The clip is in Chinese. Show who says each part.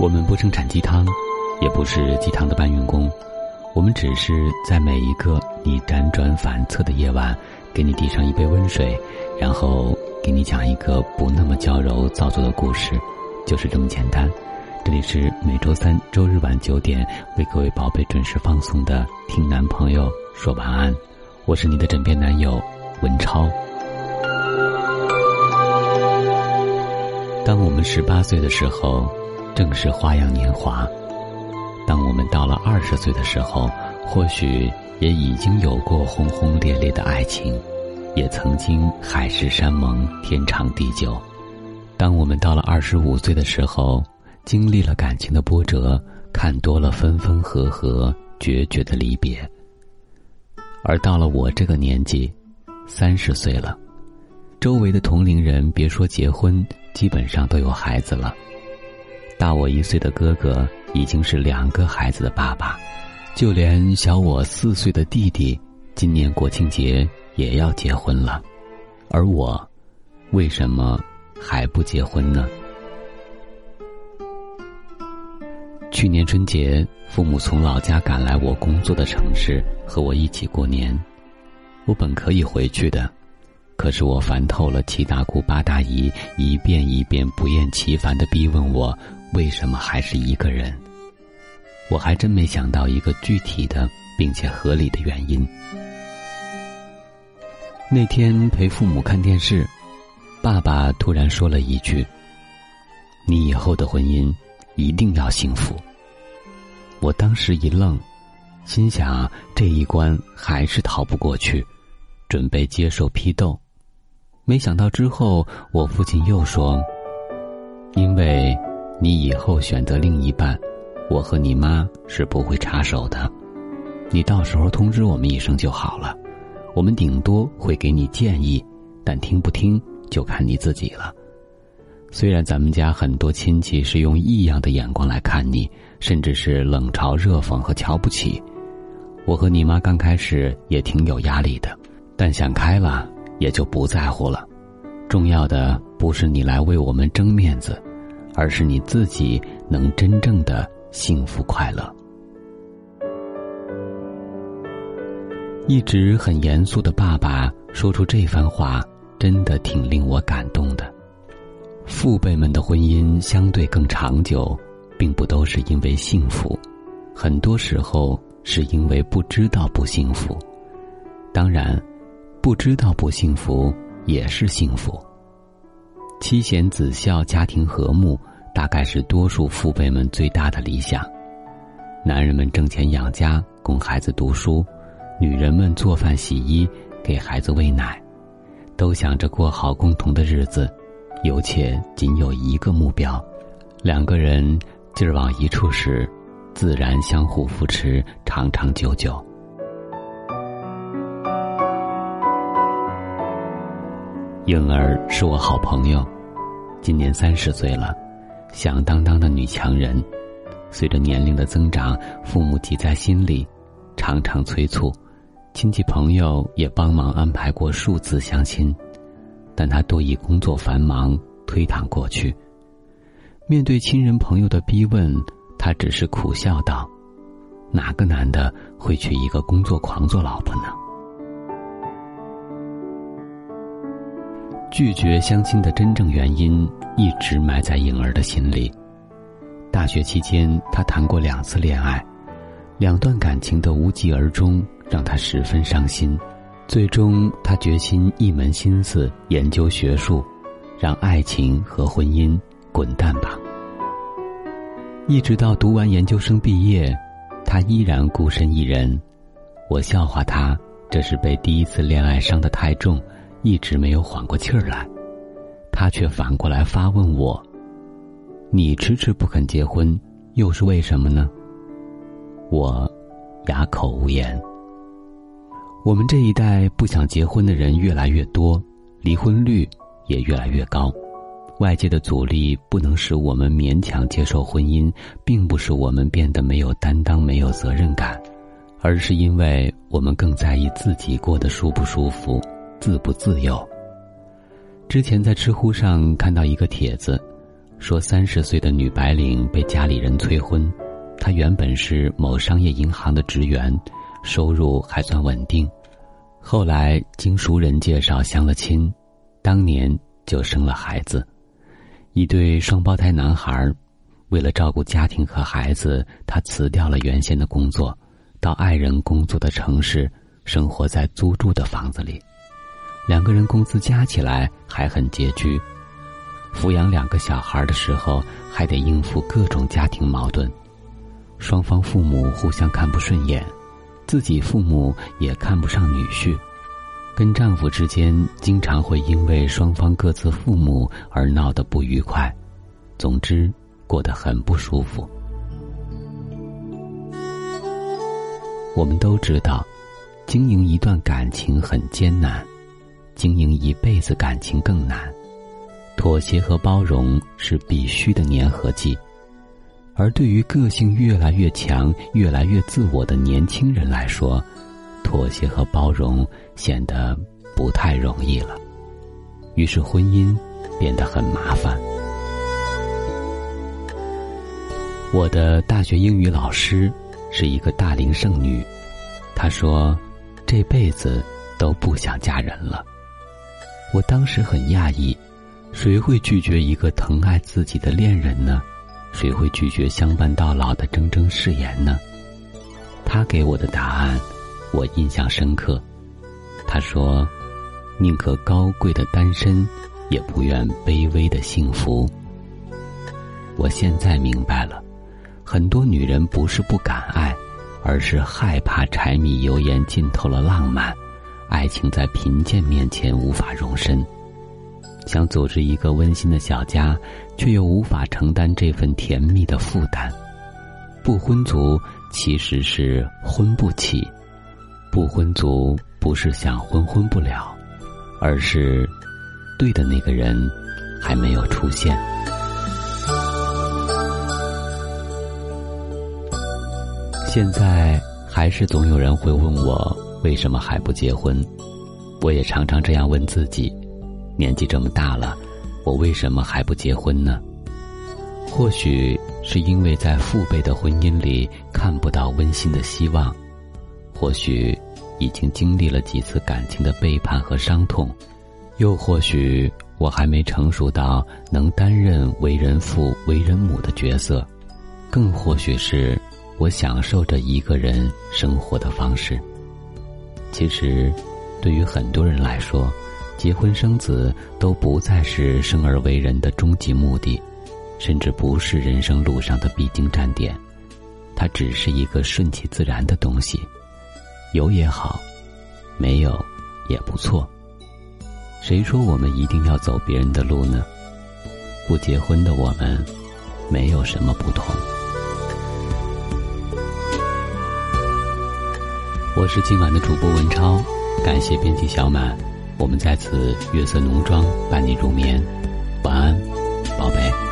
Speaker 1: 我们不生产鸡汤，也不是鸡汤的搬运工，我们只是在每一个你辗转反侧的夜晚，给你递上一杯温水，然后给你讲一个不那么娇柔造作的故事，就是这么简单。这里是每周三、周日晚九点为各位宝贝准时放送的《听男朋友说晚安》，我是你的枕边男友文超。当我们十八岁的时候。正是花样年华。当我们到了二十岁的时候，或许也已经有过轰轰烈烈的爱情，也曾经海誓山盟、天长地久。当我们到了二十五岁的时候，经历了感情的波折，看多了分分合合、决绝的离别。而到了我这个年纪，三十岁了，周围的同龄人别说结婚，基本上都有孩子了。大我一岁的哥哥已经是两个孩子的爸爸，就连小我四岁的弟弟，今年国庆节也要结婚了，而我，为什么还不结婚呢？去年春节，父母从老家赶来我工作的城市和我一起过年，我本可以回去的，可是我烦透了七大姑八大姨，一遍一遍不厌其烦的逼问我。为什么还是一个人？我还真没想到一个具体的并且合理的原因。那天陪父母看电视，爸爸突然说了一句：“你以后的婚姻一定要幸福。”我当时一愣，心想这一关还是逃不过去，准备接受批斗。没想到之后，我父亲又说：“因为。”你以后选择另一半，我和你妈是不会插手的，你到时候通知我们一声就好了，我们顶多会给你建议，但听不听就看你自己了。虽然咱们家很多亲戚是用异样的眼光来看你，甚至是冷嘲热讽和瞧不起，我和你妈刚开始也挺有压力的，但想开了也就不在乎了。重要的不是你来为我们争面子。而是你自己能真正的幸福快乐。一直很严肃的爸爸说出这番话，真的挺令我感动的。父辈们的婚姻相对更长久，并不都是因为幸福，很多时候是因为不知道不幸福。当然，不知道不幸福也是幸福。妻贤子孝，家庭和睦。大概是多数父辈们最大的理想，男人们挣钱养家供孩子读书，女人们做饭洗衣给孩子喂奶，都想着过好共同的日子，有且仅有一个目标，两个人劲儿往一处使，自然相互扶持，长长久久。颖儿是我好朋友，今年三十岁了。响当当的女强人，随着年龄的增长，父母急在心里，常常催促，亲戚朋友也帮忙安排过数次相亲，但她都以工作繁忙推搪过去。面对亲人朋友的逼问，她只是苦笑道：“哪个男的会娶一个工作狂做老婆呢？”拒绝相亲的真正原因一直埋在颖儿的心里。大学期间，她谈过两次恋爱，两段感情的无疾而终，让她十分伤心。最终，她决心一门心思研究学术，让爱情和婚姻滚蛋吧。一直到读完研究生毕业，他依然孤身一人。我笑话他，这是被第一次恋爱伤得太重。一直没有缓过气儿来，他却反过来发问我：“你迟迟不肯结婚，又是为什么呢？”我哑口无言。我们这一代不想结婚的人越来越多，离婚率也越来越高。外界的阻力不能使我们勉强接受婚姻，并不是我们变得没有担当、没有责任感，而是因为我们更在意自己过得舒不舒服。自不自由。之前在知乎上看到一个帖子，说三十岁的女白领被家里人催婚，她原本是某商业银行的职员，收入还算稳定，后来经熟人介绍相了亲，当年就生了孩子，一对双胞胎男孩。为了照顾家庭和孩子，她辞掉了原先的工作，到爱人工作的城市，生活在租住的房子里。两个人工资加起来还很拮据，抚养两个小孩的时候，还得应付各种家庭矛盾。双方父母互相看不顺眼，自己父母也看不上女婿，跟丈夫之间经常会因为双方各自父母而闹得不愉快。总之。过得很不舒服。我们都知道，经营一段感情很艰难，经营一辈子感情更难。妥协和包容是必须的粘合剂，而对于个性越来越强、越来越自我的年轻人来说，妥协和包容显得不太容易了。于是，婚姻变得很麻烦。我的大学英语老师是一个大龄剩女，她说：“这辈子都不想嫁人了。”我当时很讶异，谁会拒绝一个疼爱自己的恋人呢？谁会拒绝相伴到老的铮铮誓言呢？他给我的答案，我印象深刻。他说：“宁可高贵的单身，也不愿卑微的幸福。”我现在明白了。很多女人不是不敢爱，而是害怕柴米油盐浸透了浪漫，爱情在贫贱面前无法容身。想组织一个温馨的小家，却又无法承担这份甜蜜的负担。不婚族其实是婚不起，不婚族不是想婚婚不了，而是对的那个人还没有出现。现在还是总有人会问我为什么还不结婚，我也常常这样问自己：年纪这么大了，我为什么还不结婚呢？或许是因为在父辈的婚姻里看不到温馨的希望，或许已经经历了几次感情的背叛和伤痛，又或许我还没成熟到能担任为人父、为人母的角色，更或许是。我享受着一个人生活的方式。其实，对于很多人来说，结婚生子都不再是生而为人的终极目的，甚至不是人生路上的必经站点。它只是一个顺其自然的东西，有也好，没有也不错。谁说我们一定要走别人的路呢？不结婚的我们，没有什么不同。我是今晚的主播文超感谢编辑小满我们在此月色浓妆伴你入眠。晚安宝贝。